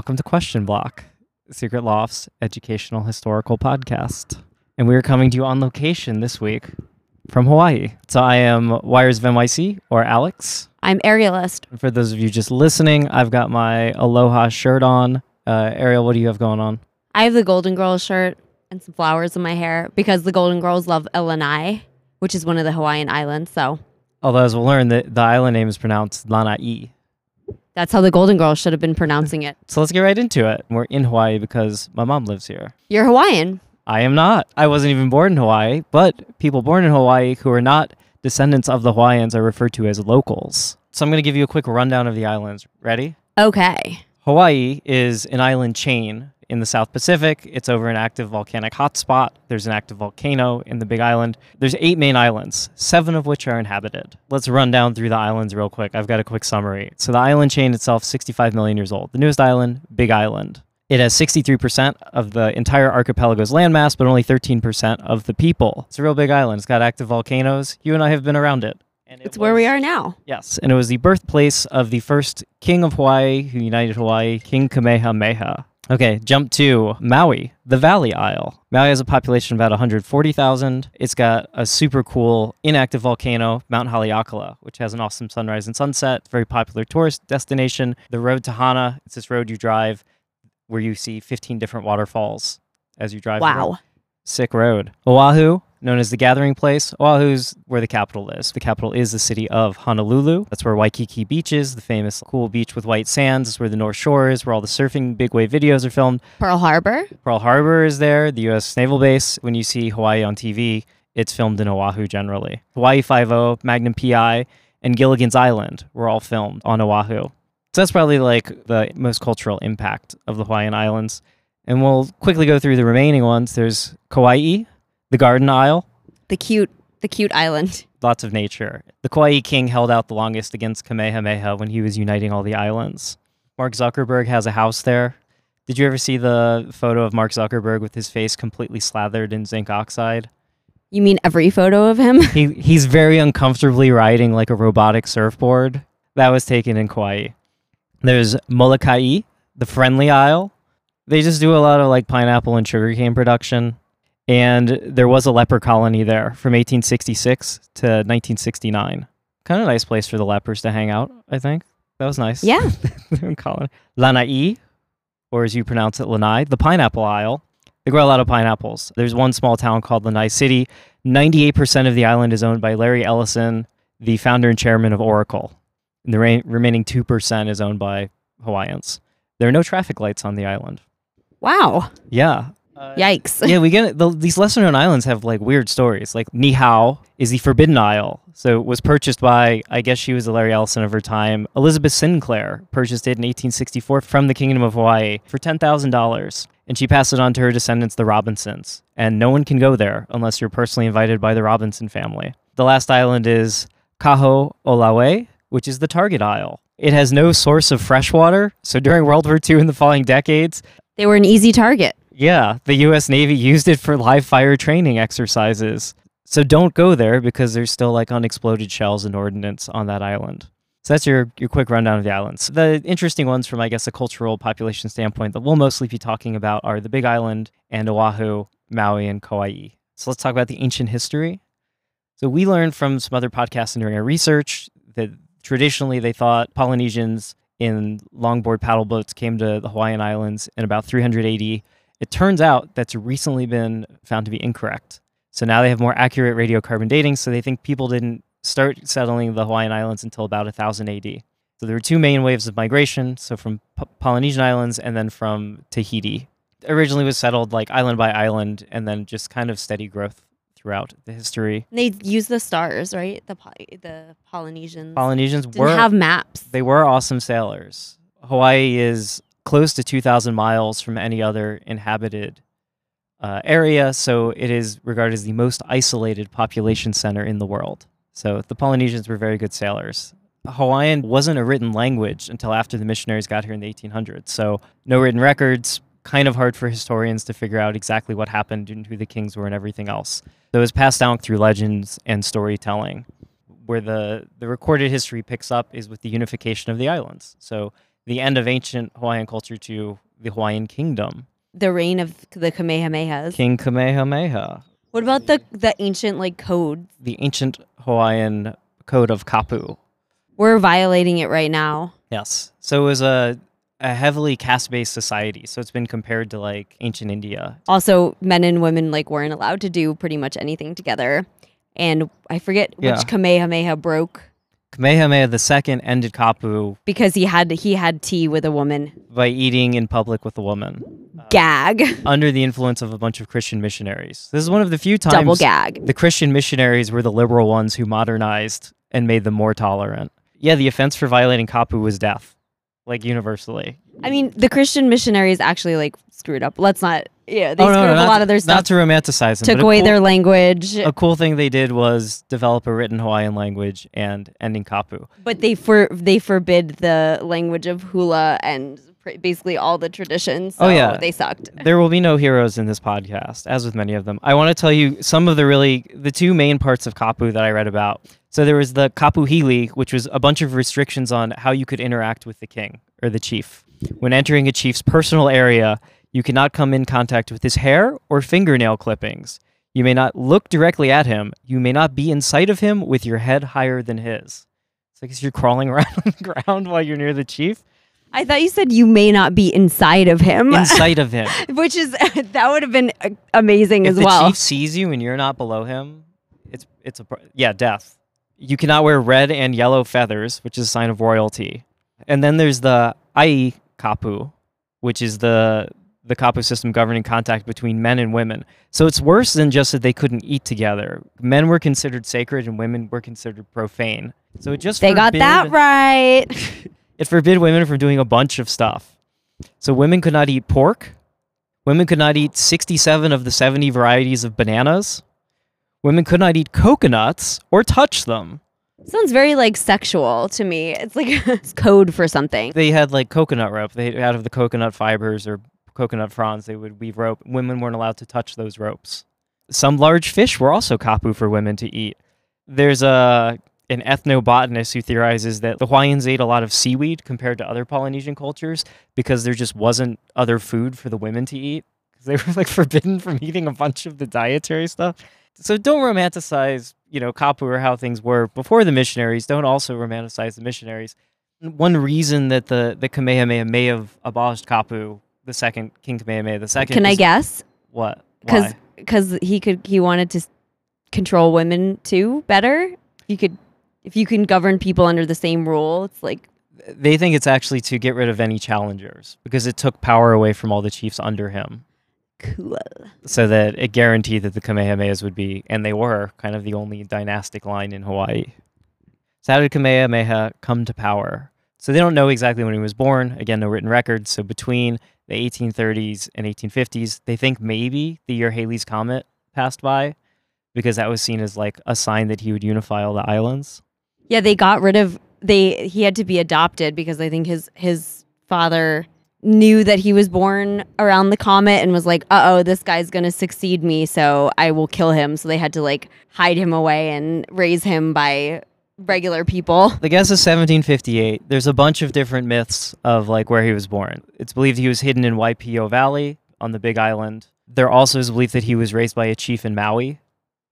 Welcome to Question Block, Secret Loft's educational historical podcast. And we are coming to you on location this week from Hawaii. So I am Wires of NYC, or Alex. I'm aerialist. And for those of you just listening, I've got my Aloha shirt on. Uh, Ariel, what do you have going on? I have the Golden Girls shirt and some flowers in my hair because the Golden Girls love Lanai, which is one of the Hawaiian islands. So Although, as we'll learn, the, the island name is pronounced Lanai. That's how the Golden Girls should have been pronouncing it. So let's get right into it. We're in Hawaii because my mom lives here. You're Hawaiian. I am not. I wasn't even born in Hawaii, but people born in Hawaii who are not descendants of the Hawaiians are referred to as locals. So I'm going to give you a quick rundown of the islands. Ready? Okay. Hawaii is an island chain in the South Pacific. It's over an active volcanic hotspot. There's an active volcano in the Big Island. There's eight main islands, seven of which are inhabited. Let's run down through the islands real quick. I've got a quick summary. So the island chain itself, 65 million years old. The newest island, Big Island. It has 63% of the entire archipelago's landmass, but only 13% of the people. It's a real big island. It's got active volcanoes. You and I have been around it. And it It's where we are now. Yes, and it was the birthplace of the first king of Hawaii who united Hawaii, King Kamehameha. Okay, jump to Maui, the Valley Isle. Maui has a population of about 140,000. It's got a super cool inactive volcano, Mount Haleakala, which has an awesome sunrise and sunset. Very popular tourist destination. The road to Hana, it's this road you drive where you see 15 different waterfalls as you drive. Wow. Sick road. Oahu, known as the gathering place. Oahu's where the capital is. The capital is the city of Honolulu. That's where Waikiki Beach is, the famous cool beach with white sands. It's where the North Shore is, where all the surfing big wave videos are filmed. Pearl Harbor. Pearl Harbor is there, the U.S. Naval Base. When you see Hawaii on TV, it's filmed in Oahu generally. Hawaii Five-O, oh, Magnum PI, and Gilligan's Island were all filmed on Oahu. So that's probably like the most cultural impact of the Hawaiian Islands. And we'll quickly go through the remaining ones. There's Kauai, the Garden Isle, The cute, the cute island. lots of nature. The Kauai king held out the longest against Kamehameha when he was uniting all the islands. Mark Zuckerberg has a house there. Did you ever see the photo of Mark Zuckerberg with his face completely slathered in zinc oxide? You mean every photo of him? He he's very uncomfortably riding like a robotic surfboard. That was taken in Kauai. There's Molokai, the Friendly Isle. They just do a lot of like pineapple and sugarcane production. And there was a leper colony there from 1866 to 1969. Kind of nice place for the lepers to hang out, I think. That was nice. yeah. colony. Lanai, or as you pronounce it, Lanai, the pineapple isle. They grow a lot of pineapples. There's one small town called Lanai City. 98% of the island is owned by Larry Ellison, the founder and chairman of Oracle. And the re- remaining 2% is owned by Hawaiians. There are no traffic lights on the island. Wow. Yeah. Uh, Yikes. yeah, we get. The, these lesser known islands have like weird stories. Like Niihau is the Forbidden Isle. So it was purchased by, I guess she was the Larry Ellison of her time. Elizabeth Sinclair purchased it in 1864 from the Kingdom of Hawaii for $10,000. And she passed it on to her descendants, the Robinsons. And no one can go there unless you're personally invited by the Robinson family. The last island is Kaho Olawe, which is the Target Isle. It has no source of fresh water. So during World War II and the following decades, They were an easy target. Yeah, the US Navy used it for live fire training exercises. So don't go there because there's still like unexploded shells and ordnance on that island. So that's your, your quick rundown of the islands. The interesting ones from, I guess, a cultural population standpoint that we'll mostly be talking about are the Big Island and Oahu, Maui, and Kauai. So let's talk about the ancient history. So we learned from some other podcasts and during our research that traditionally they thought Polynesians in longboard paddle boats came to the Hawaiian Islands in about 300 AD. It turns out that's recently been found to be incorrect. So now they have more accurate radiocarbon dating. So they think people didn't start settling the Hawaiian Islands until about 1000 AD. So there were two main waves of migration. So from P- Polynesian islands and then from Tahiti. Originally was settled like island by island and then just kind of steady growth throughout the history. They used the stars, right? The the Polynesians Polynesians didn't were have maps. they were awesome sailors. Hawaii is close to 2,000 miles from any other inhabited uh, area, so it is regarded as the most isolated population center in the world. So the Polynesians were very good sailors. Hawaiian wasn't a written language until after the missionaries got here in the 1800s, so no written records. Kind of hard for historians to figure out exactly what happened and who the kings were and everything else. So it was passed down through legends and storytelling where the, the recorded history picks up is with the unification of the islands. So the end of ancient Hawaiian culture to the Hawaiian kingdom. The reign of the Kamehamehas. King Kamehameha, What about the the ancient like code? the ancient Hawaiian code of kapu. We're violating it right now. Yes. So it was a, a heavily caste based society. So it's been compared to like ancient India. Also, men and women like weren't allowed to do pretty much anything together. And I forget which Kamehameha broke Kamehameha II ended kapu because he had he had tea with a woman. by eating in public with a woman uh, Gag. under the influence of a bunch of Christian missionaries. This is one of the few times Double gag. the Christian missionaries were the liberal ones who modernized and made them more tolerant. Yeah, the offense for violating kapu was death, like universally. I mean, the Christian missionaries actually like screwed up. Let's not. Yeah, they Oh, no, screwed no, not a lot of their stuff. Not to romanticize them. Took away cool- their language, A cool thing they did was develop a written Hawaiian language and ending kapu. but they for they forbid the language of hula and pr- basically all the traditions. Oh, yeah. they sucked. There will be no heroes in this podcast, as with many of them. I want to tell you some of the really the two main parts of kapu that I read about. So there was the kapu hili, which was a bunch of restrictions on how you could interact with the king or the chief. When entering a chief's personal area, you cannot come in contact with his hair or fingernail clippings. You may not look directly at him. You may not be in sight of him with your head higher than his. It's like as you're crawling around on the ground while you're near the chief, I thought you said you may not be inside of him, Inside of him. which is that would have been uh, amazing if as well. If the chief sees you and you're not below him, it's it's a yeah death. You cannot wear red and yellow feathers, which is a sign of royalty. And then there's the ai kapu, which is the the kapu system governing contact between men and women. So it's worse than just that they couldn't eat together. Men were considered sacred and women were considered profane. So it just They got that right. it forbid women from doing a bunch of stuff. So women could not eat pork. Women could not eat 67 of the 70 varieties of bananas. Women could not eat coconuts or touch them. Sounds very like sexual to me. It's like it's code for something. They had like coconut rope. They out of the coconut fibers or coconut fronds, they would weave rope. Women weren't allowed to touch those ropes. Some large fish were also kapu for women to eat. There's a an ethnobotanist who theorizes that the Hawaiians ate a lot of seaweed compared to other Polynesian cultures because there just wasn't other food for the women to eat. 'Cause They were like forbidden from eating a bunch of the dietary stuff. So don't romanticize, you know, kapu or how things were before the missionaries. Don't also romanticize the missionaries. One reason that the the Kamehameha may have abolished kapu, the second King Kamehameha the second. Can I guess? what? Because because he could he wanted to control women too better. You could if you can govern people under the same rule. It's like they think it's actually to get rid of any challengers because it took power away from all the chiefs under him. cool. so that it guaranteed that the Kamehamehas would be, and they were, kind of the only dynastic line in Hawaii. So how did Kamehameha come to power? So they don't know exactly when he was born. Again, no written records. So between the 1830s and 1850s, they think maybe the year Halley's Comet passed by, because that was seen as like a sign that he would unify all the islands. Yeah, they got rid of they. He had to be adopted because I think his his father knew that he was born around the comet and was like, "Uh oh, this guy's gonna succeed me, so I will kill him." So they had to like hide him away and raise him by regular people. The guess is 1758. There's a bunch of different myths of like where he was born. It's believed he was hidden in Waipio Valley on the Big Island. There also is belief that he was raised by a chief in Maui.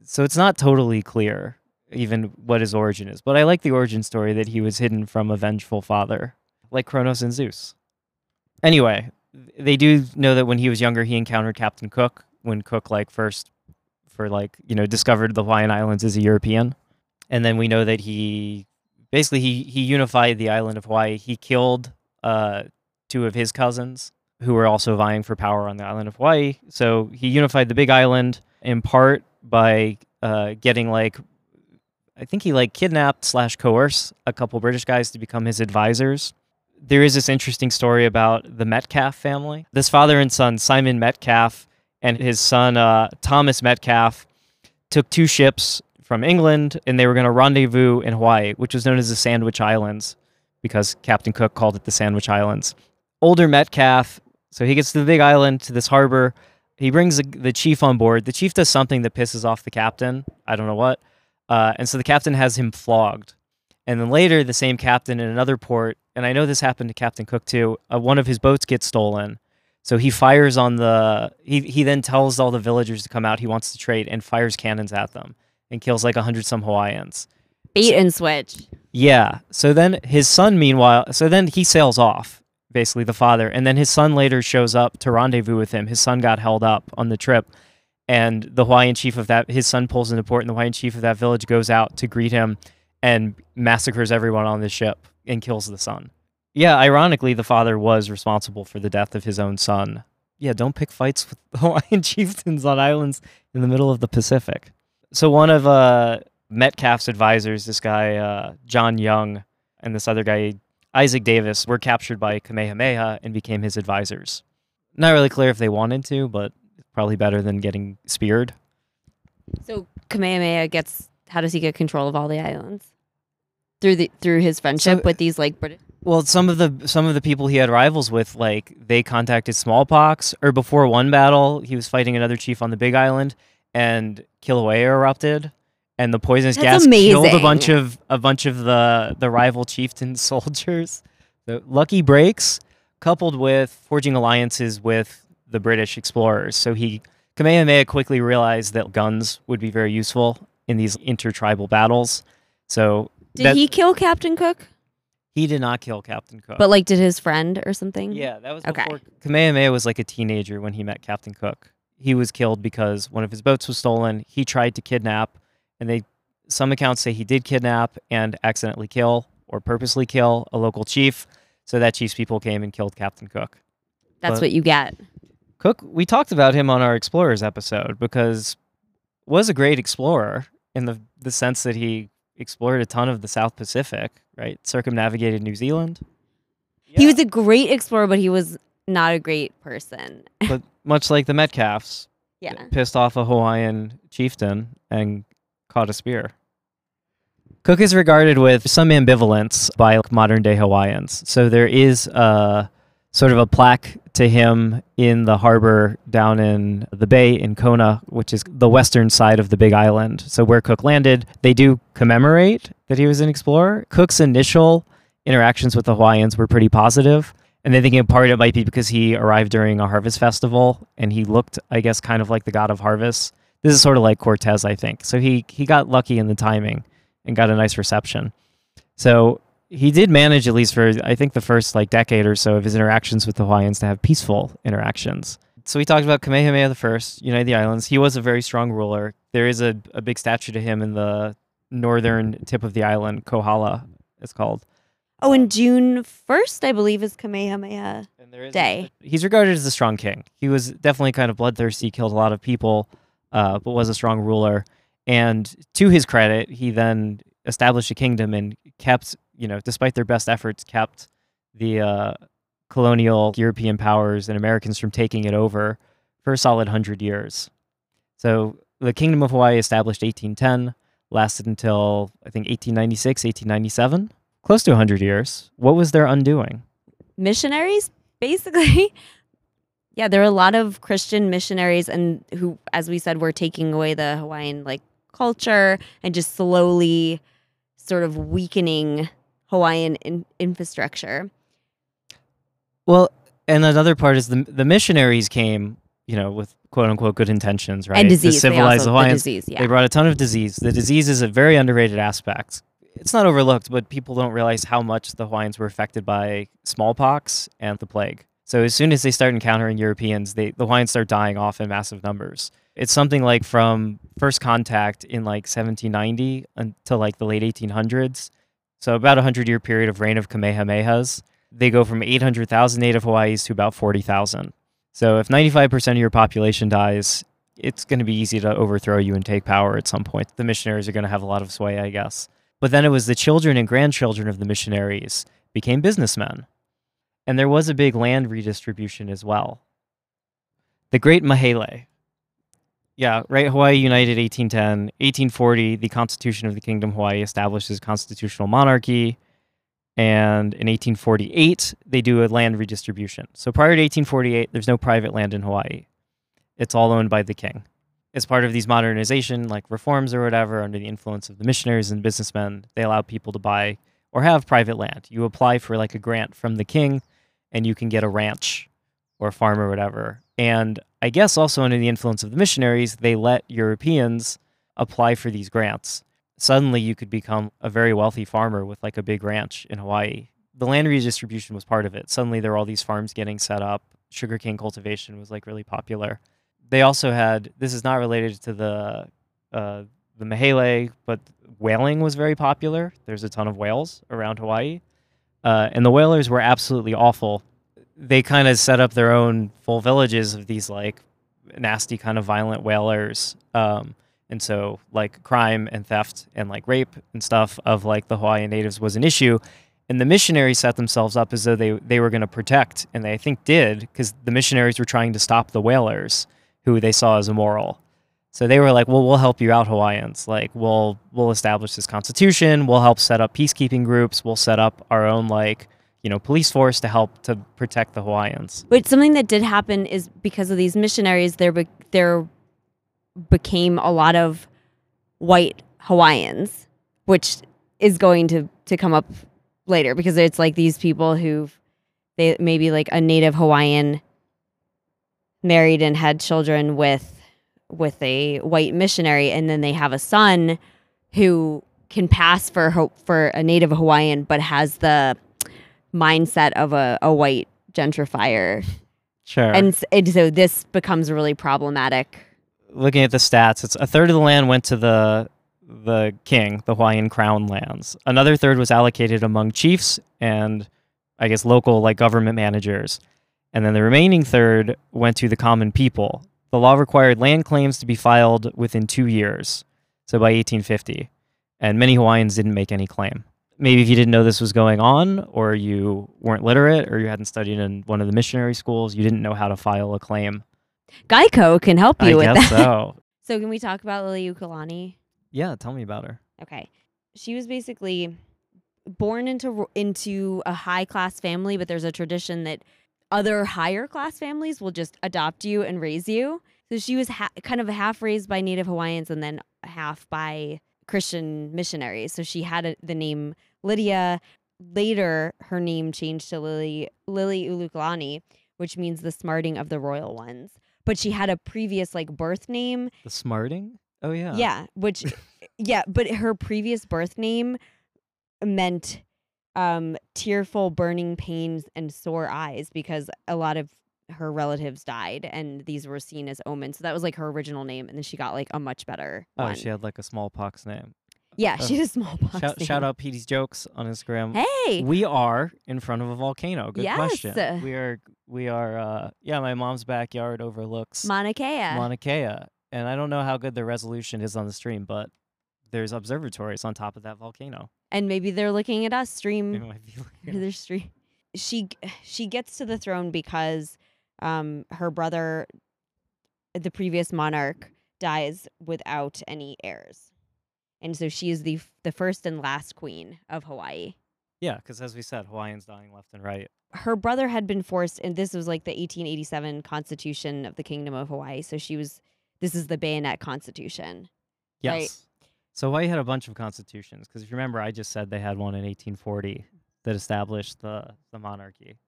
So it's not totally clear even what his origin is. But I like the origin story that he was hidden from a vengeful father, like Kronos and Zeus. Anyway, they do know that when he was younger, he encountered Captain Cook when Cook like first for like you know discovered the Hawaiian Islands as a European, and then we know that he basically he he unified the island of Hawaii. He killed uh, two of his cousins who were also vying for power on the island of Hawaii. So he unified the Big Island in part by uh, getting like I think he like kidnapped slash coerced a couple British guys to become his advisors. There is this interesting story about the Metcalf family. This father and son, Simon Metcalf, and his son uh, Thomas Metcalf, took two ships from England and they were going to rendezvous in Hawaii, which was known as the Sandwich Islands because Captain Cook called it the Sandwich Islands. Older Metcalf, so he gets to the big island, to this harbor. He brings the, the chief on board. The chief does something that pisses off the captain. I don't know what. Uh, and so the captain has him flogged. And then later, the same captain in another port and I know this happened to Captain Cook too. Uh, one of his boats gets stolen, so he fires on the. He he then tells all the villagers to come out. He wants to trade and fires cannons at them and kills like a hundred some Hawaiians. Bait and switch. Yeah. So then his son, meanwhile, so then he sails off, basically the father, and then his son later shows up to rendezvous with him. His son got held up on the trip, and the Hawaiian chief of that, his son pulls into port, and the Hawaiian chief of that village goes out to greet him and massacres everyone on the ship and kills the son. Yeah, ironically, the father was responsible for the death of his own son. Yeah, don't pick fights with Hawaiian chieftains on islands in the middle of the Pacific. So one of uh, Metcalf's advisors, this guy uh, John Young, and this other guy Isaac Davis, were captured by Kamehameha and became his advisors. Not really clear if they wanted to, but probably better than getting speared. So Kamehameha gets. How does he get control of all the islands? Through the through his friendship So- with these like British. Well, some of the some of the people he had rivals with, like they contacted smallpox, or before one battle, he was fighting another chief on the Big Island, and Kilauea erupted, and the poisonous That's gas killed a bunch of a bunch of the the rival chieftain soldiers. The lucky breaks, coupled with forging alliances with the British explorers, so he Kamehameha quickly realized that guns would be very useful in these intertribal battles. So Did that- he kill Captain Cook? he did not kill Captain Cook. But like, did his friend or something? Yeah, that was Okay. before Kamehameha was like a teenager when he met Captain Cook. He was killed because one of his boats was stolen. He tried to kidnap, and they some accounts say he did kidnap and accidentally kill or purposely kill a local chief. So that chief's people came and killed Captain Cook. That's But- what you get. Cook, we talked about him on our explorers episode because was a great explorer in the the sense that he explored a ton of the South Pacific, right? Circumnavigated New Zealand. He was a great explorer, but he was not a great person. but much like the Metcalfs, Yeah. pissed off a Hawaiian chieftain and caught a spear. Cook is regarded with some ambivalence by modern day Hawaiians. So there is a sort of a plaque to him in the harbor down in the bay in Kona, which is the western side of the big island. So where Cook landed, they do commemorate that he was an explorer. Cook's initial interactions with the Hawaiians were pretty positive. And they think in part of it might be because he arrived during a harvest festival and he looked, I guess, kind of like the god of harvest. This is sort of like Cortez, I think. So he he got lucky in the timing and got a nice reception. So he did manage, at least for I think the first like decade or so of his interactions with the Hawaiians, to have peaceful interactions. So we talked about Kamehameha the First, United the Islands. He was a very strong ruler. There is a, a big statue to him in the northern tip of the island, Kohala, it's called. Oh, and June first, I believe, is Kamehameha. And there is Day. he's regarded as a strong king. He was definitely kind of bloodthirsty, killed a lot of people, uh, but was a strong ruler. And to his credit, he then established a kingdom and kept, you know, despite their best efforts, kept the uh, colonial European powers and Americans from taking it over for a solid hundred years. So the Kingdom of Hawaii established 1810, lasted until I think 1896, 1897, close to 100 years. What was their undoing? missionaries basically yeah there were a lot of christian missionaries and who as we said were taking away the hawaiian like culture and just slowly sort of weakening hawaiian in- infrastructure Well, and another part is the the missionaries came, you know, with quote unquote good intentions, right? and To disease they civilize also, the Hawaiians. disease yeah They brought a ton of disease. The disease is a very underrated aspect. It's not overlooked, but people don't realize how much the Hawaiians were affected by smallpox and the plague. So as soon as they start encountering Europeans, they the Hawaiians start dying off in massive numbers. It's something like from first contact in like 1790 until like the late 1800s. So about a 100 year period of reign of Kamehamehas. They go from 800,000 native Hawaiis to about 40,000. So if 95% of your population dies, it's going to be easy to overthrow you and take power at some point. The missionaries are going to have a lot of sway, I guess. But then it was the children and grandchildren of the missionaries became businessmen. And there was a big land redistribution as well. The Great Mahele. Yeah, right. Hawaii United 1810. 1840, the Constitution of the Kingdom of Hawaii establishes constitutional monarchy. And in 1848, they do a land redistribution. So prior to 1848, there's no private land in Hawaii. It's all owned by the king. As part of these modernization, like reforms or whatever, under the influence of the missionaries and businessmen, they allowed people to buy or have private land. You apply for like a grant from the king and you can get a ranch or a farm or whatever. And I guess also under the influence of the missionaries, they let Europeans apply for these grants. Suddenly you could become a very wealthy farmer with like a big ranch in Hawaii. The land redistribution was part of it. Suddenly there were all these farms getting set up. Sugarcane cultivation was like really popular. They also had this is not related to the uh, the Mahele, but whaling was very popular. There's a ton of whales around Hawaii. Uh, and the whalers were absolutely awful. They kind of set up their own full villages of these like nasty kind of violent whalers. Um, and so like crime and theft and like rape and stuff of like the Hawaiian natives was an issue. And the missionaries set themselves up as though they, they were going to protect, and they I think did, because the missionaries were trying to stop the whalers, who they saw as immoral. So they were like, "Well, we'll help you out, Hawaiians. Like, we'll we'll establish this constitution. We'll help set up peacekeeping groups. We'll set up our own like, you know, police force to help to protect the Hawaiians." But something that did happen is because of these missionaries, there be- there became a lot of white Hawaiians, which is going to to come up later because it's like these people who've they maybe like a native Hawaiian married and had children with with a white missionary and then they have a son who can pass for for a native Hawaiian but has the mindset of a, a white gentrifier Sure. and, and so this becomes really problematic looking at the stats, it's a third of the land went to the the king, the Hawaiian crown lands. Another third was allocated among chiefs and I guess local like government managers. And then the remaining third went to the common people. The law required land claims to be filed within 2 years. So by 1850. And many Hawaiians didn't make any claim. Maybe if you didn't know this was going on or you weren't literate or you hadn't studied in one of the missionary schools, you didn't know how to file a claim. Geico can help you I with guess that so. so can we talk about Liliuokalani Yeah, tell me about her. Okay. She was basically born into into a high class family, but there's a tradition that other higher class families will just adopt you and raise you. So she was ha- kind of half raised by Native Hawaiians and then half by Christian missionaries. So she had a, the name Lydia. Later, her name changed to Lily Liliuokalani, which means the smarting of the royal ones. But she had a previous like birth name The smarting? Oh yeah. yeah, which yeah, but her previous birth name meant um tearful burning pains and sore eyes because a lot of her relatives died and these were seen as omens. So that was like her original name and then she got like a much better Oh, one. she had like a smallpox name. yeah, uh, she had a smallpox. Shout, name. shout out Petey's jokes on Instagram. Hey. We are in front of a volcano. Good Yes. question. We are. We are. Uh, yeah, my mom's backyard overlooks Mauna Kea. Mauna Kea, and I don't know how good the resolution is on the stream, but there's observatories on top of that volcano. And maybe they're looking at us stream It might be looking their street. She she gets to the throne because um her brother, the previous monarch, dies without any heirs, and so she is the the first and last queen of Hawaii. Yeah, because as we said, Hawaiians dying left and right. Her brother had been forced, and this was like the 1887 Constitution of the Kingdom of Hawaii. So she was. This is the bayonet constitution. Yes. Right. So Hawaii had a bunch of constitutions because if you remember, I just said they had one in 1840 that established the the monarchy.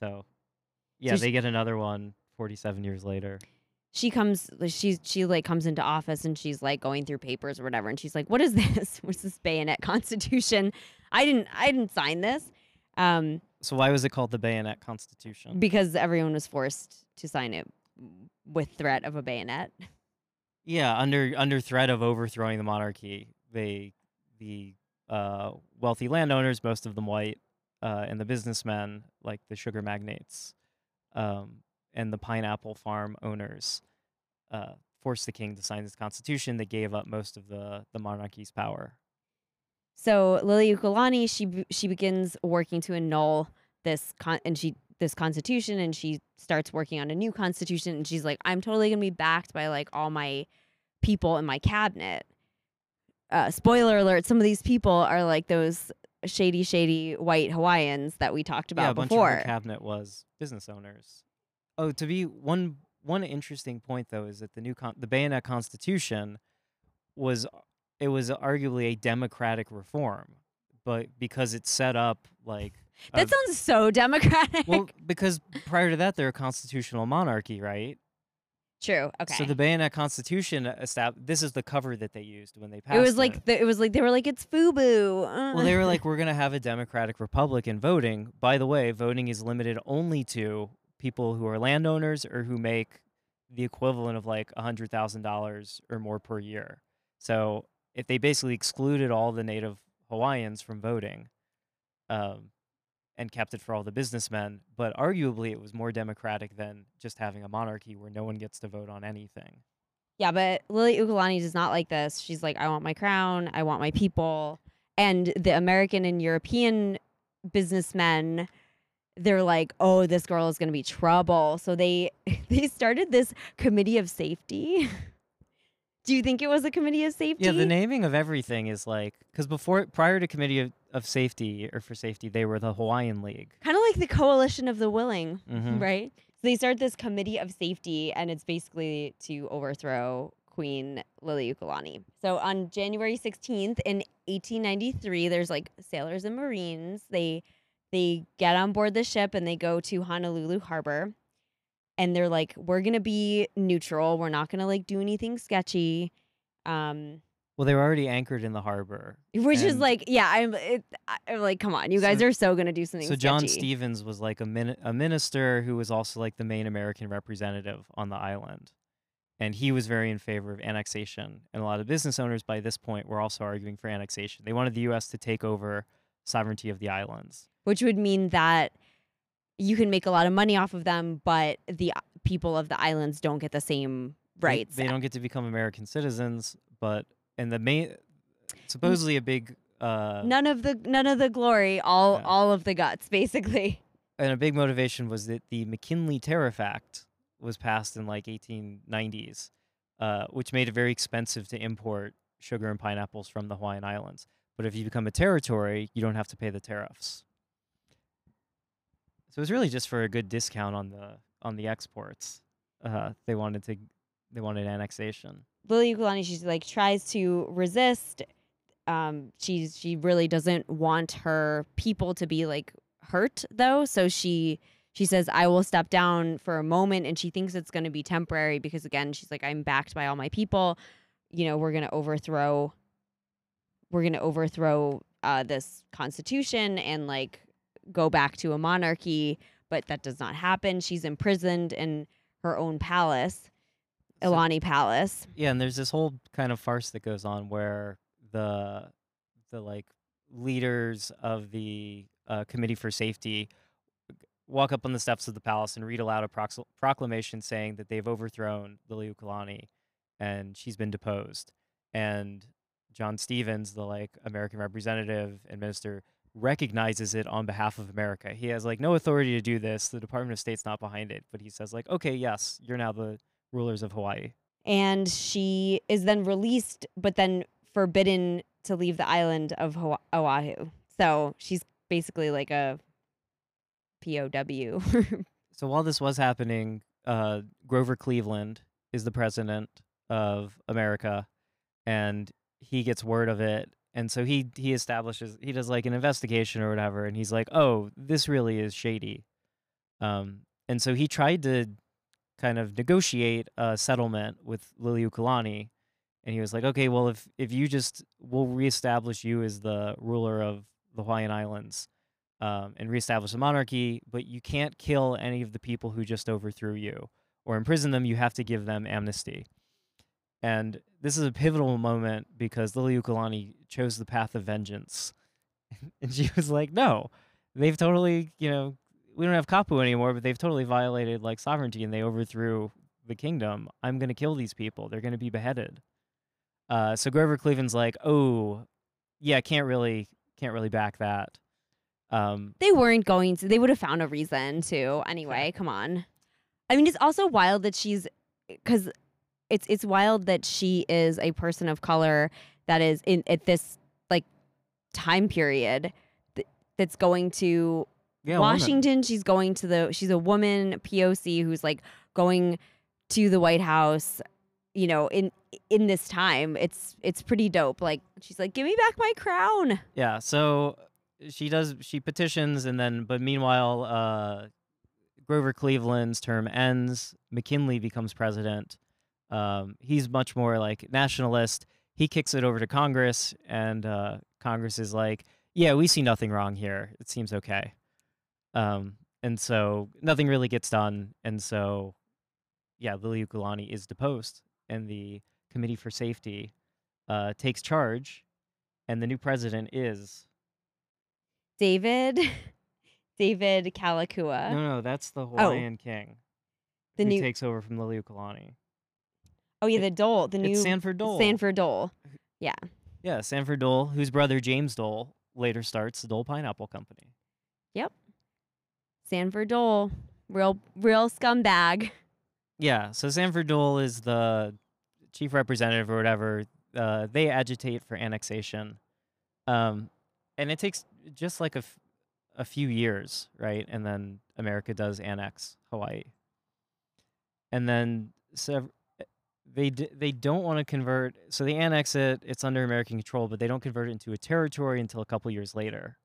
So, yeah, sh- they get another one 47 years later. she comes she's she like comes into office and she's like going through papers or whatever and she's like what is this what's this bayonet constitution i didn't i didn't sign this um So why was it called the Bayonet Constitution? because everyone was forced to sign it with threat of a bayonet Yeah, under under threat of overthrowing the monarchy, they the uh, wealthy landowners, most of them white, uh, and the businessmen like the sugar magnates, um, and the pineapple farm owners, uh, forced the king to sign this constitution that gave up most of the the monarchy's power. so liliuokalani she she begins working to annul this con- and she this constitution and she starts working on a new constitution and she's like i'm totally gonna be backed by like all my people in my cabinet uh, spoiler alert some of these people are like those shady shady white hawaiians that we talked about yeah, a bunch before of her cabinet was business owners. Oh, to be one one interesting point though is that the new con- the Bayonet Constitution was it was arguably a democratic reform but because it set up like That a- sounds so democratic. well, because prior to that they're a constitutional monarchy, right? True. Okay. So the bayonet constitution estab- this is the cover that they used when they passed it was like the, it was like they were like it's FUBU. Uh. well, they were like, we're going to have a democratic republic in voting. By the way, voting is limited only to people who are landowners or who make the equivalent of like $100,000 or more per year. So if they basically excluded all the native Hawaiians from voting um, and kept it for all the businessmen, but arguably it was more democratic than just having a monarchy where no one gets to vote on anything. Yeah, but Liliuokalani does not like this. She's like, I want my crown, I want my people. And the American and European businessmen, they're like, oh, this girl is gonna be trouble. So they they started this committee of safety. Do you think it was a committee of safety? Yeah, the naming of everything is like because before, prior to Committee of, of Safety or for Safety, they were the Hawaiian League. kind of like the coalition of the willing, Mhm. right? So they start this committee of safety, and it's basically to overthrow Queen Liliuokalani. So on January 16th in 1893, there's like sailors and marines. They they get on board the ship and they go to Honolulu Harbor. And they're like, we're gonna be neutral. We're not gonna like do anything sketchy. Um, Well, they were already anchored in the harbor. which is like, yeah, I'm, it, I'm like, come on, you guys So- are so gonna do something. So John sketchy. Stevens was like a min- a minister who was also like the main American representative on the island, and he was very in favor of annexation. And a lot of business owners by this point were also arguing for annexation. They wanted the U.S. to take over sovereignty of the islands. which would mean that you can make a lot of money off of them, but the people of the islands don't get the same They- rights. They, don't get to become American citizens, but and the main supposedly a big uh, none of the none of the glory, all Yeah. all of the guts, basically. and a big motivation was that the McKinley Tariff Act was passed in like 1890s, uh, which made it very expensive to import sugar and pineapples from the Hawaiian Islands. But if you become a territory, you don't have to pay the tariffs. So it was really just for a good discount on the on the exports. Uh, they wanted to they wanted annexation. Liliuokalani, she's like tries to resist. Um, she's she really doesn't want her people to be like hurt though, so she she says I will step down for a moment, and she thinks it's going to be temporary because again, she's like I'm backed by all my people. You know, we're to overthrow. We're to overthrow uh, this constitution and like go back to a monarchy, but that does not happen. She's imprisoned in her own palace, So- Iolani Palace. Yeah, and there's this whole kind of farce that goes on where the the like leaders of the uh, committee for safety walk up on the steps of the palace and read aloud a prox- proclamation saying that they've overthrown Liliuokalani and she's been deposed. And John Stevens, the like American representative and minister, recognizes it on behalf of America. He has like no authority to do this. The Department of State's not behind it, but he says like, okay, yes, you're now the rulers of Hawaii. and she is then released, but then forbidden to leave the island of Oahu. So she's basically like a POW. So while this was happening, uh, Grover Cleveland is the president of America, and he gets word of it, and so he he establishes he does like an investigation or whatever, and he's like, oh, this really is shady, um, and so he tried to kind of negotiate a settlement with Liliuokalani, and he was like, okay, well if if you just we'll reestablish you as the ruler of the Hawaiian Islands um, and reestablish a monarchy, but you can't kill any of the people who just overthrew you or imprison them. You have to give them amnesty. And this is a pivotal moment because Liliuokalani chose the path of vengeance. and she was like, no, they've totally, you know, we don't have Kapu anymore, but they've totally violated like sovereignty and they overthrew the kingdom. I'm going to kill these people. They're going to be beheaded. Uh, so Grover Cleveland's like, oh, yeah, can't really, can't really back that. Um, they weren't going to. They would have found a reason to. Anyway, come on. I mean, it's also wild that she's because it's it's wild that she is a person of color that is in at this like time period th- that's going to yeah. Washington. She's going to the. She's a woman POC who's like going to the White House. you know, in in this time, it's it's pretty dope. Like she's like, "Give me back my crown." Yeah, so she does she petitions and then but meanwhile uh Grover Cleveland's term ends, McKinley becomes president. Um, he's much more like nationalist. He kicks it over to Congress and uh, Congress is like, "Yeah, we see nothing wrong here. It seems okay." Um, and so nothing really gets done and so yeah, Liliuokalani is deposed and the Committee for Safety uh, takes charge and the new president is David, David Kalakaua, No, no, that's the Hawaiian king. Oh. the who new. takes over from Liliuokalani. Oh yeah, the Dole, the new it's Sanford Dole. Sanford Dole. Yeah, yeah, Sanford Dole, whose brother James Dole later starts the Dole Pineapple Company. Yep. Sanford Dole, real real scumbag. Yeah, so Sanford Dole is the chief representative or whatever. Uh, they agitate for annexation, um, and it takes just like a, f- a few years, right? And then America does annex Hawaii, and then sev- they d- they don't want to convert. So they annex it; it's under American control, but they don't convert it into a territory until a couple years later.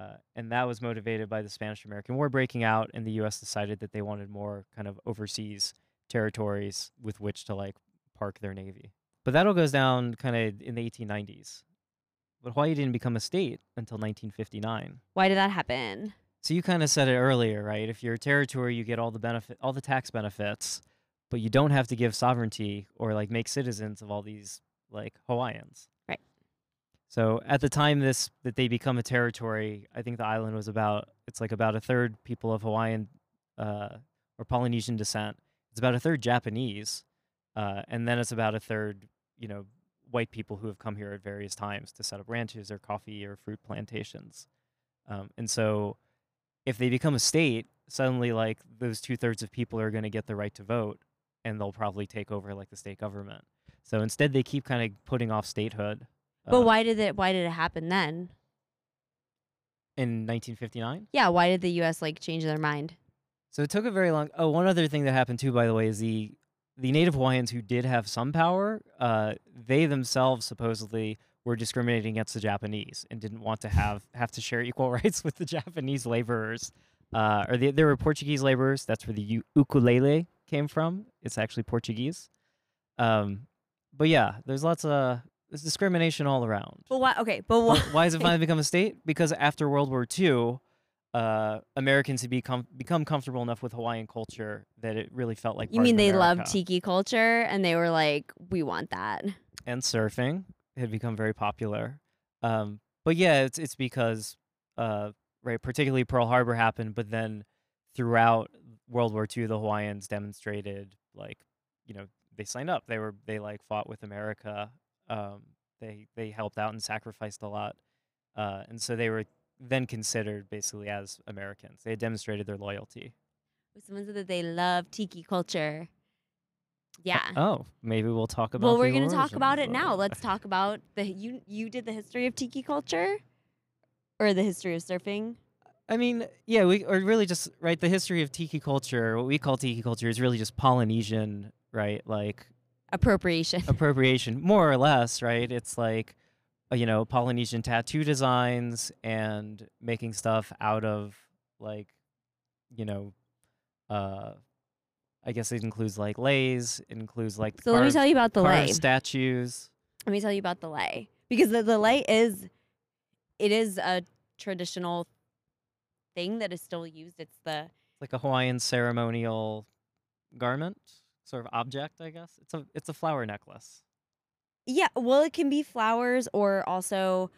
Uh, and that was motivated by the Spanish American War breaking out, and the U.S. decided that they wanted more kind of overseas territories with which to like park their navy. But that all goes down kind of in the 1890s. But Hawaii didn't become a state until 1959. Why did that happen? So you kind of said it earlier, right? If you're a territory, you get all the benefit, all the tax benefits, but you don't have to give sovereignty or like make citizens of all these like Hawaiians. Right. So at the time this that they become a territory, I think the island was about it's like about a third people of Hawaiian uh, or Polynesian descent. It's about a third Japanese, uh, and then it's about a third, you know, white people who have come here at various times to set up ranches or coffee or fruit plantations. Um, and so, if they become a state, suddenly like those two thirds of people are going to get the right to vote, and they'll probably take over like the state government. So instead, they keep kind of putting off statehood. But uh, why did it? Why did it happen then? in 1959? Yeah, why did the U.S. like change their mind? So it took a very long. Oh, one other thing that happened too, by the way, is the the Native Hawaiians who did have some power. Uh, they themselves supposedly were discriminating against the Japanese and didn't want to have have to share equal rights with the Japanese laborers. Uh, or the, there were Portuguese laborers. That's where the ukulele came from. It's actually Portuguese. Um, but yeah, there's lots of there's discrimination all around. But why? Okay, but why? Why has it finally become a state? Because after World War II, uh, Americans had become become comfortable enough with Hawaiian culture that it really felt like. You mean they loved tiki culture and they were like, we want that. and surfing had become very popular. Um, but yeah, it's it's because uh, right, particularly Pearl Harbor happened, but then throughout World War II, the Hawaiians demonstrated like you know they signed up. They were they like fought with America. Um, they they helped out and sacrificed a lot, uh, and so they were then considered basically as Americans. They had demonstrated their loyalty. Someone said that they love tiki culture. Yeah. Oh, maybe we'll talk about. well, we're going to talk about it now. Let's talk about the you you did the history of tiki culture or the history of surfing. I mean, yeah, we or really just right. The history of tiki culture, what we call tiki culture, is really just Polynesian, right? Like Appropriation. appropriation, more or less, right? It's like uh, you know Polynesian tattoo designs and making stuff out of like you know, uh, I guess it includes like leis, It includes like So let me tell you about the carved lei. statues. Let me tell you about the lei because the, the lei is it is a traditional thing that is still used. It's the like a Hawaiian ceremonial garment, sort of object, I guess. It's a it's a flower necklace. yeah. Well, it can be flowers or also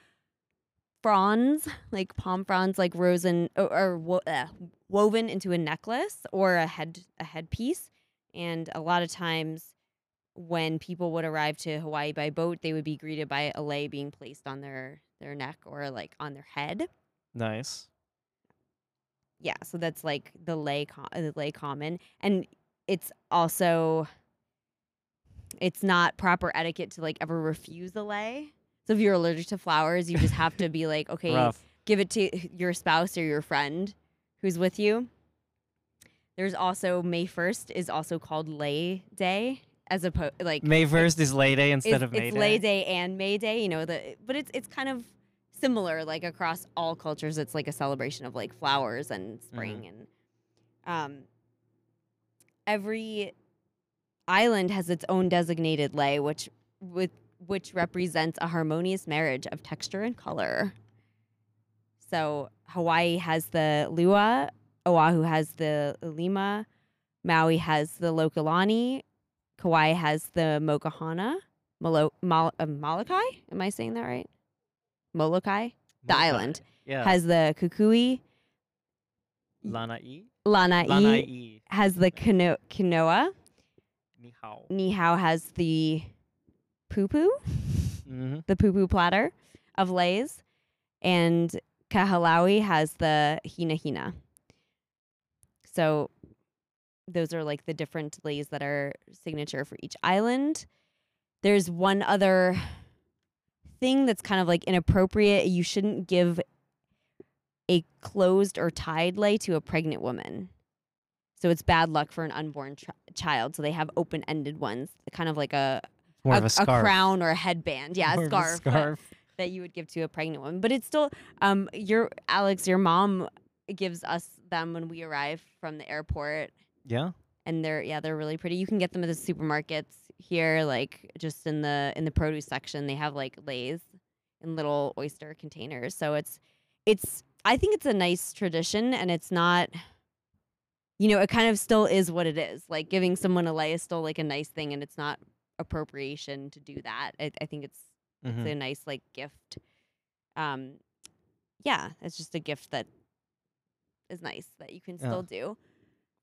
fronds, like palm fronds, like rosen or, or wo- uh, woven into a necklace or a head a headpiece. And a lot of times, when people would arrive to Hawaii by boat, they would be greeted by a lei being placed on their their neck or like on their head. Nice. Yeah so that's like the lay com- uh, the lay common and it's also it's not proper etiquette to like ever refuse a lei so if you're allergic to flowers you just have to be like okay Rough. give it to your spouse or your friend who's with you there's also may 1st is also called lay day as opposed like May first is Lay Day instead of May Day. it's Day. Lay Day and May Day. You know the, but it's it's kind of similar. Like across all cultures, it's like a celebration of like flowers and spring and um. Every island has its own designated lei, which with which represents a harmonious marriage of texture and color. So Hawaii has the lua, Oahu has the lima, Maui has the lokelani, Kauai has the mokihana, Malo- Mal- uh, Molokai. Am I saying that right? Molokai, the Molokai. island, Yeah. has the kukui. Lanai. Lanai, Lanai. has the kino- quinoa. Ni hao. Niihau has the poo poo. hmm the poo poo platter of leis, and Kahoolawe has the hina hina. So those are like the different leis that are signature for each island. There's one other thing that's kind of like inappropriate. You shouldn't give a closed or tied lei to a pregnant woman. So it's bad luck for an unborn ch- child. So they have open ended ones, kind of like a a, of a a crown or a headband. Yeah, a scarf, scarf. that you would give to a pregnant woman. But it's still, um, your Alex, your mom gives us them when we arrive from the airport, Yeah. and they're yeah, they're really pretty. You can get them at the supermarkets here, like just in the in the produce section. They have like leis in little oyster containers. So it's it's I think it's a nice tradition, and it's not. You know, it kind of still is what it is. Like giving someone a lei is still like a nice thing, and it's not appropriation to do that. I, I think it's Mhm. it's a nice like gift. Um, yeah, it's just a gift that is nice that you can still do.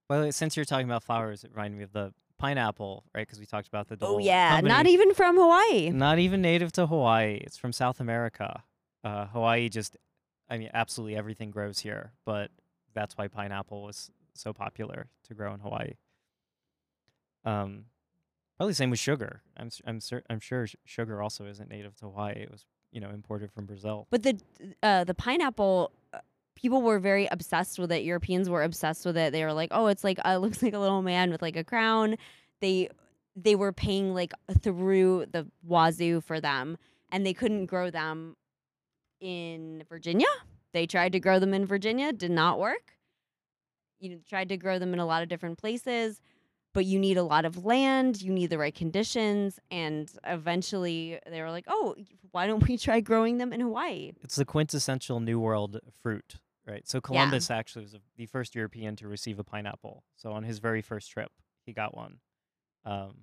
Well, since you're talking about flowers, it reminded me of the pineapple, right? Because we talked about the. Oh yeah, company. not even from Hawaii. Not even native to Hawaii. It's from South America. Uh, Hawaii just, I mean, absolutely everything grows here, but that's why pineapple was so popular to grow in Hawaii. Um, probably the same with sugar. I'm I'm I'm sure sh- sugar also isn't native to Hawaii. It was you know imported from Brazil. But the uh, the pineapple, uh, people were very obsessed with it. Europeans were obsessed with it. They were like, "Oh, it's like uh, it looks like a little man with like a crown." They they were paying like through the wazoo for them, and they couldn't grow them in Virginia. They tried to grow them in Virginia, did not work. You know, tried to grow them in a lot of different places, but you need a lot of land, you need the right conditions, and eventually they were like, "Oh, why don't we try growing them in Hawaii?" It's the quintessential New World fruit, right? So Columbus actually was the first European to receive a pineapple. So on his very first trip, he got one. Um,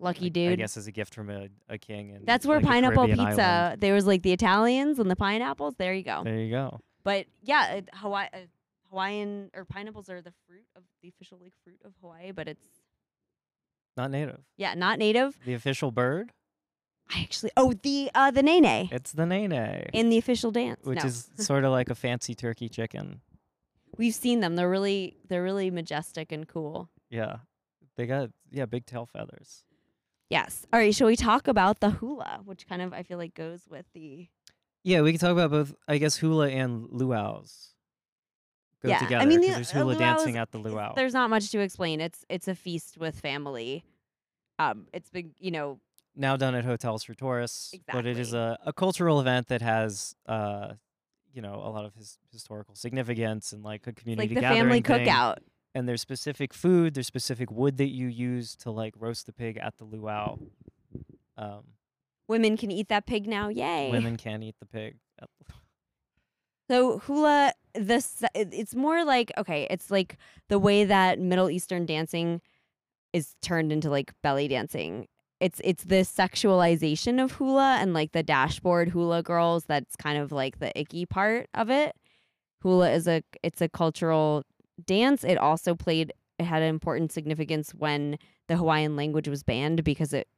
Lucky dude. I guess as a gift from a, a king. And That's where like, pineapple pizza. island. There was like the Italians and the pineapples. There you go. There you go. But yeah, Hawaii, uh, Hawaiian or pineapples are the fruit of the official like fruit of Hawaii, but it's Not native. yeah not native. The official bird, I actually oh the uh the nene it's the nene, in the official dance, which No. is sort of like a fancy turkey chicken. we've seen them. They're really they're really majestic and cool. Yeah, they got yeah big tail feathers. Yes. All right. Shall we talk about the hula, which kind of I feel like goes with the Yeah, we can talk about both. I guess hula and luau's go Yeah, I together. mean, the- there's uh, hula dancing luau's- at the luau. There's not much to explain. It's it's a feast with family. Um, it's big, you know, now done at hotels for tourists, but it is a, a cultural event that has, uh, you know, a lot of his historical significance and like a it's community like the family thing. cookout. And there's specific food, there's specific wood that you use to like roast the pig at the luau. Um, Women can eat that pig now. Yay! women can eat the pig. At the, So hula, this it's more like okay, it's like the way that Middle Eastern dancing is turned into like belly dancing. It's it's the sexualization of hula and like the dashboard hula girls. That's kind of like the icky part of it. Hula is a it's a cultural dance. It also played it had an important significance when the Hawaiian language was banned because it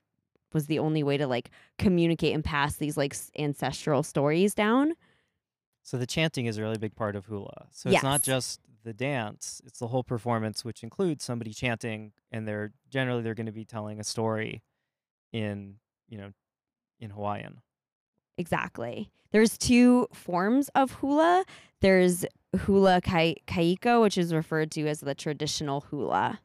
was the only way to like communicate and pass these like s- ancestral stories down. so the chanting is a really big part of hula. So it's not just the dance; it's the whole performance, which includes somebody chanting, and they're generally they're going to be telling a story in you know in Hawaiian. Exactly. There's two forms of hula. There's hula kai- kahiko, which is referred to as the traditional hula.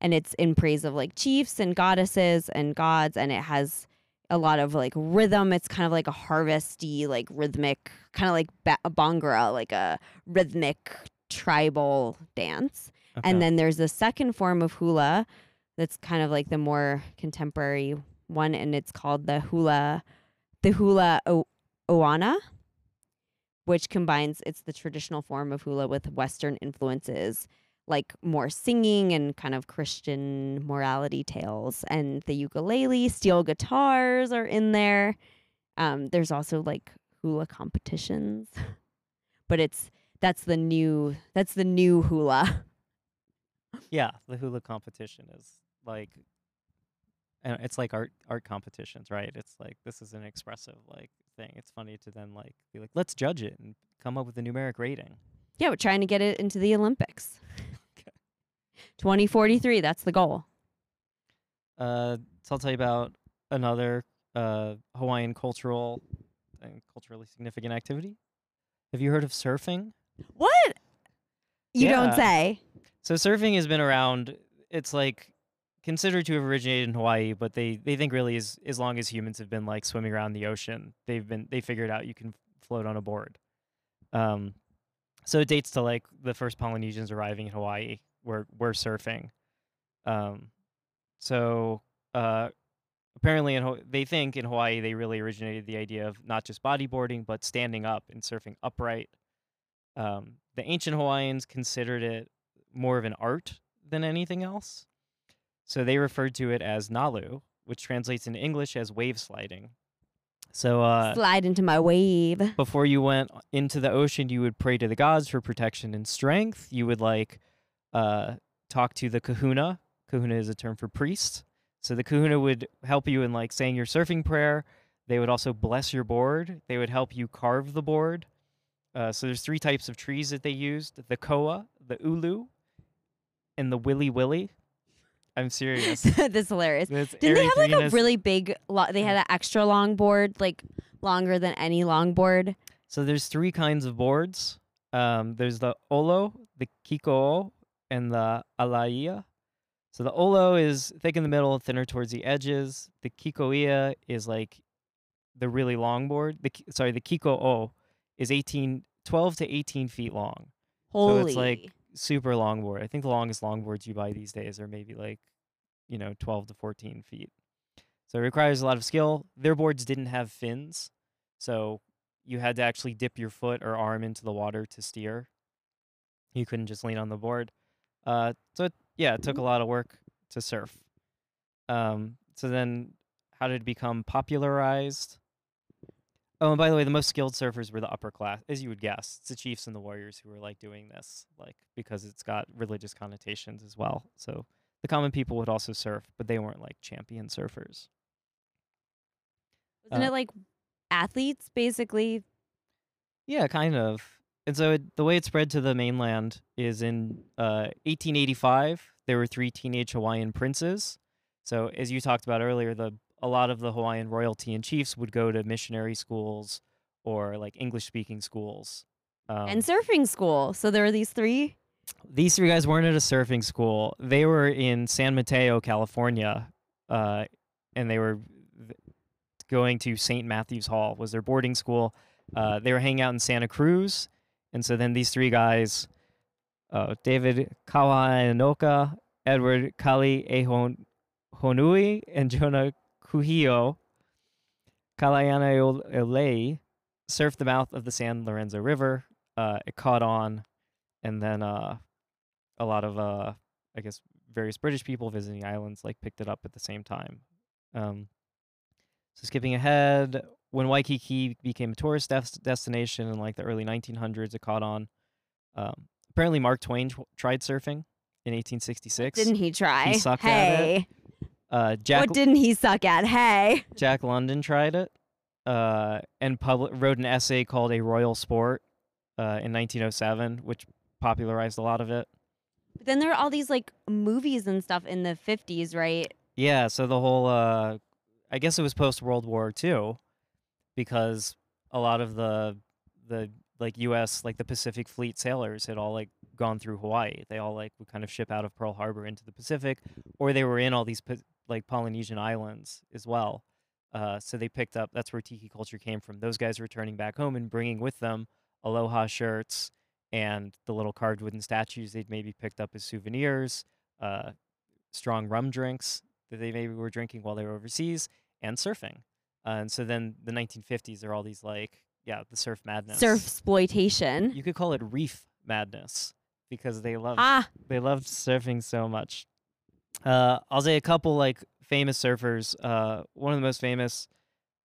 and it's in praise of like chiefs and goddesses and gods, and it has a lot of like rhythm. It's kind of like a harvesty, like rhythmic, kind of like ba- a bhangra, like a rhythmic tribal dance. Okay. And then there's a second form of hula that's kind of like the more contemporary one, and it's called the hula, the hula o- auana, which combines it's the traditional form of hula with Western influences, like more singing and kind of Christian morality tales. And the ukulele, steel guitars are in there. Um, there's also like hula competitions, but it's that's the new that's the new hula. yeah, the hula competition is like, and it's like art art competitions, right? It's like this is an expressive like thing. It's funny to then like be like, let's judge it and come up with a numeric rating. Yeah, we're trying to get it into the Olympics. 2043, that's the goal. Uh, so I'll tell you about another uh, Hawaiian cultural and culturally significant activity. Have you heard of surfing? What? You Yeah. don't say. So surfing has been around. It's like considered to have originated in Hawaii, but they they think really as as long as humans have been like swimming around the ocean, they've been they figured out you can float on a board. Um, so it dates to like the first Polynesians arriving in Hawaii were were surfing. Um, so uh, apparently in they think in Hawaii they really originated the idea of not just bodyboarding but standing up and surfing upright. Um, the ancient Hawaiians considered it more of an art than anything else. So they referred to it as nalu, which translates in English as wave sliding. So uh, Slide into my wave. before you went into the ocean, you would pray to the gods for protection and strength. You would like uh, talk to the kahuna. Kahuna is a term for priest. So the kahuna would help you in like saying your surfing prayer. They would also bless your board. They would help you carve the board. Uh, so there's three types of trees that they used: the koa, the ulu, and the wiliwili. I'm serious. this is hilarious. Didn't they have like a really big? Lo- they had an extra long board, like longer than any long board. So there's three kinds of boards. Um, there's the olo, the kiko, and the alaia. So the olo is thick in the middle, thinner towards the edges. The kikoia is like the really long board. The sorry, the kiko o is 18, 12 to 18 feet long. Holy. So it's like super long board. I think the longest longboards you buy these days are maybe like, you know, 12 to 14 feet. So it requires a lot of skill. Their boards didn't have fins. So you had to actually dip your foot or arm into the water to steer. You couldn't just lean on the board. Uh, so it, yeah, it took a lot of work to surf. Um, so then how did it become popularized? Oh, and by the way, the most skilled surfers were the upper class, as you would guess. It's the chiefs and the warriors who were like doing this, like because it's got religious connotations as well. So the common people would also surf, but they weren't like champion surfers. Wasn't uh, it like athletes basically? Yeah, kind of. And so it, the way it spread to the mainland is in uh, 1885. There were three teenage Hawaiian princes. So as you talked about earlier, the a lot of the Hawaiian royalty and chiefs would go to missionary schools or like English speaking schools. Um, and surfing school. So there were these three. these three guys weren't at a surfing school. They were in San Mateo, California, uh, and they were going to St. Matthew's Hall was their boarding school. Uh, they were hanging out in Santa Cruz, and so then these three guys, uh, David Kawananakoa, Edward Kali Ehon Honui, and Jonah Kalayana Olei surfed the mouth of the San Lorenzo River. Uh, it caught on, and then uh, a lot of uh, I guess various British people visiting the islands like picked it up at the same time. Um, so skipping ahead, when Waikiki became a tourist des- destination in like the early 1900s, it caught on. Um, apparently, Mark Twain tr- tried surfing in 1866. Didn't he try? He sucked at hey, uh, Jack what didn't he suck at? Hey, Jack London tried it, uh, and wrote an essay called "A Royal Sport" uh, in 1907, which popularized a lot of it. but then there are all these like movies and stuff in the 50s, right? Yeah, so the whole uh I guess it was post World War II because a lot of the the like US like the Pacific Fleet sailors had all like gone through Hawaii. They all like would kind of ship out of Pearl Harbor into the Pacific, or they were in all these like Polynesian islands as well. Uh, so they picked up. That's where tiki culture came from. Those guys returning back home and bringing with them aloha shirts and the little carved wooden statues they'd maybe picked up as souvenirs, uh, strong rum drinks that they maybe were drinking while they were overseas, and surfing. Uh, and so then the 1950s are all these like yeah the surf madness. Surf exploitation. You could call it reef madness because they love Ah, they loved surfing so much. Uh, I'll say a couple like famous surfers. Uh, one of the most famous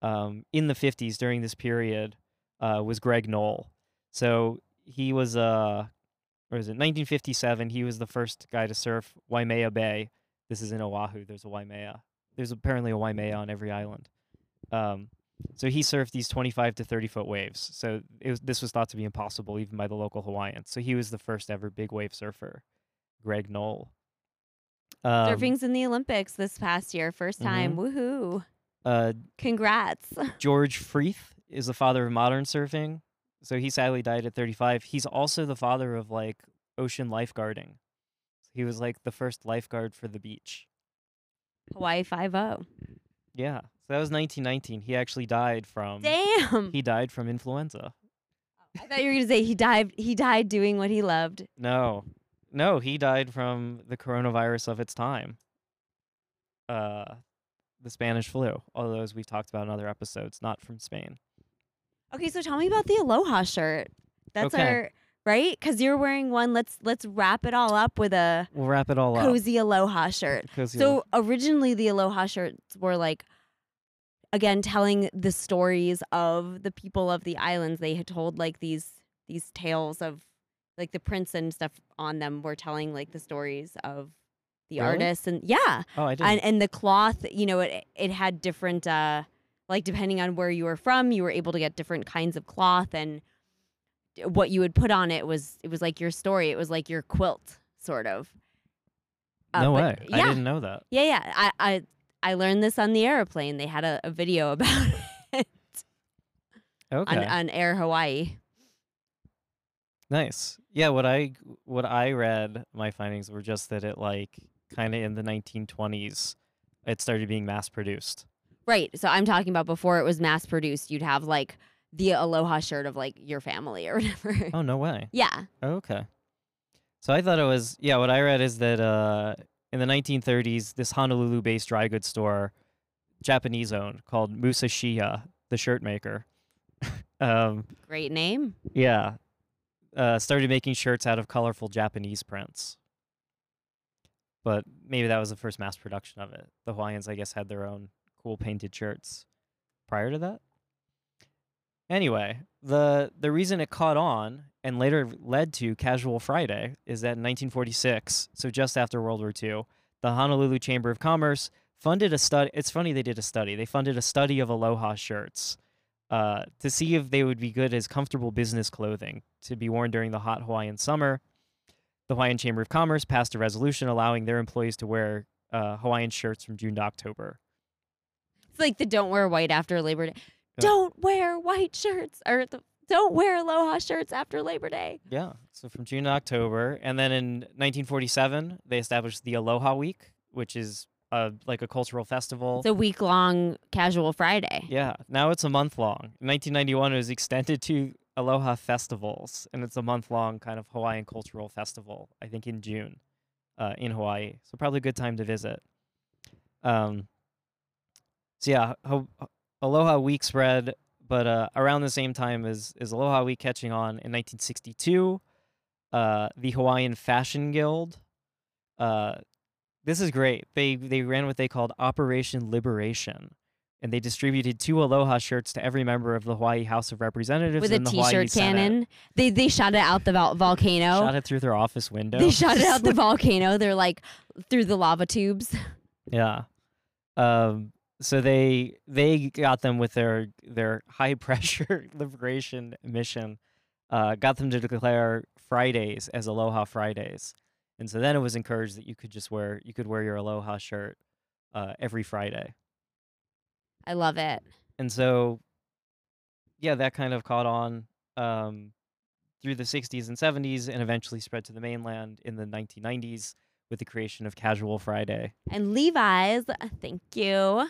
um, in the '50s during this period uh, was Greg Noll. So he was uh, or is it 1957? He was the first guy to surf Waimea Bay. This is in Oahu. There's a Waimea. There's apparently a Waimea on every island. Um, so he surfed these 25 to 30 foot waves. So it was, this was thought to be impossible even by the local Hawaiians. So he was the first ever big wave surfer, Greg Noll. Um, surfing's in the Olympics this past year. 1st time. Mhm. Woohoo. Uh, Congrats. George Freeth is the father of modern surfing. So he sadly died at 35. He's also the father of like ocean lifeguarding. He was like the first lifeguard for the beach. Hawaii 5 0. Yeah. So that was 1919. He actually died from Damn. he died from influenza. I thought you were going to say he died he died doing what he loved. No. No, he died from the coronavirus of its time. Uh the Spanish flu. All those we've talked about in other episodes, not from Spain. Okay, so tell me about the Aloha shirt. That's Okay. our right cuz you're wearing one. Let's let's wrap it all up with a We'll wrap it all up. cozy Aloha shirt. Cozy So originally the Aloha shirts were like again telling the stories of the people of the islands. They had told like these these tales of like the prints and stuff on them were telling like the stories of the Really? artists and yeah. Oh, I didn't. And and the cloth, you know, it it had different uh like depending on where you were from, you were able to get different kinds of cloth and what you would put on it was it was like your story. It was like your quilt sort of. Uh, no way. Yeah. I didn't know that. Yeah, yeah. I I I learned this on the airplane. They had a, a video about it Okay. on, on Air Hawaii. Nice. Yeah, what I what I read, my findings were just that it like kind of in the 1920s, it started being mass produced. Right. So I'm talking about before it was mass produced, you'd have like the aloha shirt of like your family or whatever. Oh no way. yeah. Okay. So I thought it was yeah. What I read is that uh, in the 1930s, this Honolulu-based dry goods store, Japanese owned, called Musashiya, the shirt maker. um, Great name. Yeah. Uh, started making shirts out of colorful Japanese prints. But maybe that was the first mass production of it. The Hawaiians, I guess, had their own cool painted shirts prior to that. Anyway, the the reason it caught on and later led to Casual Friday is that in 1946, so just after World War II, the Honolulu Chamber of Commerce funded a study. It's funny they did a study. They funded a study of Aloha shirts uh, to see if they would be good as comfortable business clothing to be worn during the hot Hawaiian summer. The Hawaiian Chamber of Commerce passed a resolution allowing their employees to wear uh, Hawaiian shirts from June to October. It's like the don't wear white after Labor Day. Yeah. Don't wear white shirts or the don't wear aloha shirts after Labor Day. Yeah, so from June to October, and then in 1947 they established the Aloha Week, which is uh, like a cultural festival. It's a week long casual Friday. yeah, now it's a month long. In 1991 it was extended to Aloha festivals, and it's a month long kind of Hawaiian cultural festival. I think in June, uh, in Hawaii. So probably a good time to visit. Um. So yeah, Ho- Aloha Week spread, but uh, around the same time as as Aloha Week catching on in 1962, uh, the Hawaiian Fashion Guild. Uh, this is great. They they ran what they called Operation Liberation, and they distributed two Aloha shirts to every member of the Hawaii House of Representatives With a the Hawaii t-shirt Senate. cannon. They they shot it out the vol- volcano. Shot it through their office window. They shot it out the volcano. They're like through the lava tubes. Yeah. Um, so they they got them with their their high pressure liberation mission, uh, got them to declare Fridays as Aloha Fridays, and so then it was encouraged that you could just wear you could wear your Aloha shirt uh, every Friday, I love it. and so yeah, that kind of caught on. Um, through the 60s and 70s and eventually spread to the mainland in the 1990s with the creation of Casual Friday. And Levi's, thank you.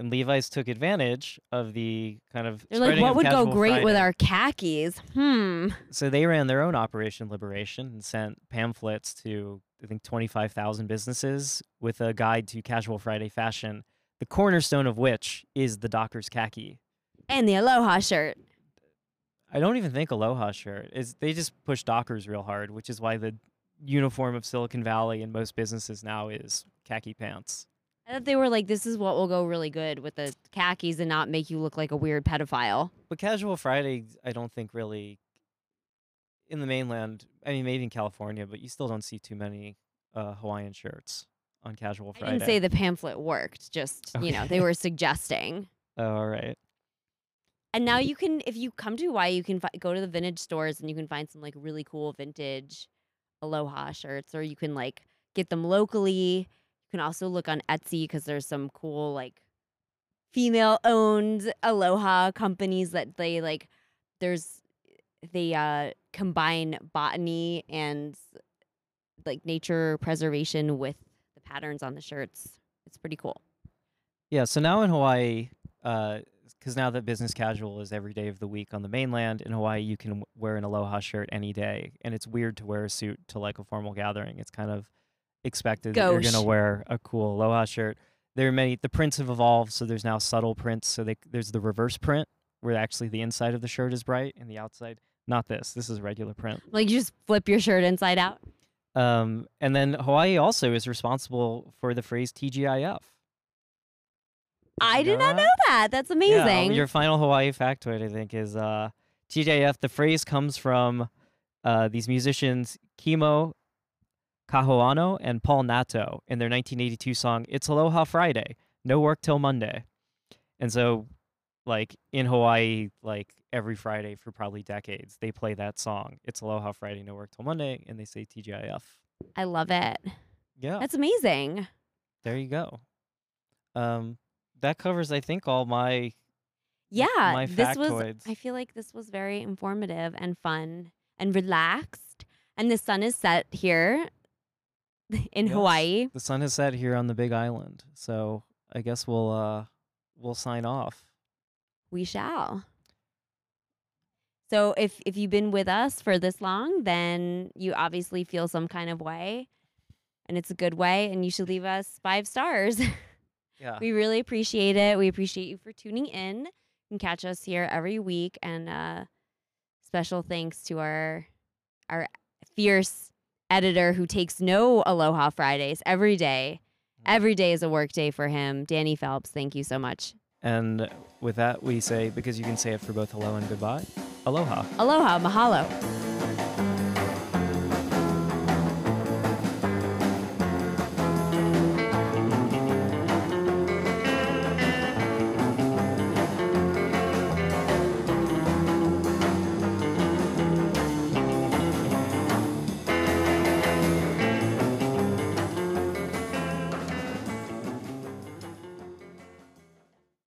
And Levi's took advantage of the kind of They're like, what would go great with our khakis? Hmm. So they ran their own Operation Liberation and sent pamphlets to I think 25,000 businesses with a guide to Casual Friday fashion, the cornerstone of which is the Dockers khaki. And the Aloha shirt. I don't even think Aloha shirt is. They just push Dockers real hard, which is why the uniform of Silicon Valley and most businesses now is khaki pants. I thought they were like, this is what will go really good with the khakis and not make you look like a weird pedophile. But Casual Friday, I don't think really in the mainland. I mean, maybe in California, but you still don't see too many uh, Hawaiian shirts on Casual Friday. I didn't say the pamphlet worked, just, you know, they were suggesting. Oh, all right. And now you can, if you come to Hawaii, you can fi- go to the vintage stores and you can find some like really cool vintage Aloha shirts, or you can like get them locally. You can also look on Etsy because there's some cool like female owned Aloha companies that they like. There's they uh combine botany and like nature preservation with patterns on the shirts. It's pretty cool. Yeah. So now in Hawaii, uh, because now that business casual is every day of the week on the mainland, in Hawaii you can wear an aloha shirt any day, and it's weird to wear a suit to like a formal gathering. It's kind of expected that you're gonna wear a cool aloha shirt. There are many. The prints have evolved, so there's now subtle prints. So they, there's the reverse print where actually the inside of the shirt is bright and the outside not this. This is regular print. Like you just flip your shirt inside out. Um, and then Hawaii also is responsible for the phrase TGIF. I did know not that? know that. That's Yeah, amazing. your final Hawaii factoid, I think, is uh, TJF. The phrase comes from uh, these musicians, Kimo Kahoano and Paul Natto, in their 1982 song, It's Aloha Friday, No Work Till Monday. And so, like, in Hawaii, like, every Friday for probably decades, they play that song, It's Aloha Friday, No Work Till Monday, and they say TGIF. I love it. Yeah, That's amazing. there you go. Um, that covers, I think, all my Yeah, my this was. I feel like this was very informative and fun and relaxed. And the sun is set here in Yes. Hawaii. The sun has set here on the Big Island, so I guess we'll uh we'll sign off. We shall. So if if you've been with us for this long, then you obviously feel some kind of way, and it's a good way, and you should leave us five stars. Yeah. We really appreciate it. We appreciate you for tuning in. You can catch us here every week. And uh, special thanks to our our fierce editor who takes no Aloha Fridays every day. Every day is a work day for him. Danny Phelps, thank you so much. And with that, we say because you can say it for both hello and goodbye. Aloha. Aloha, mahalo.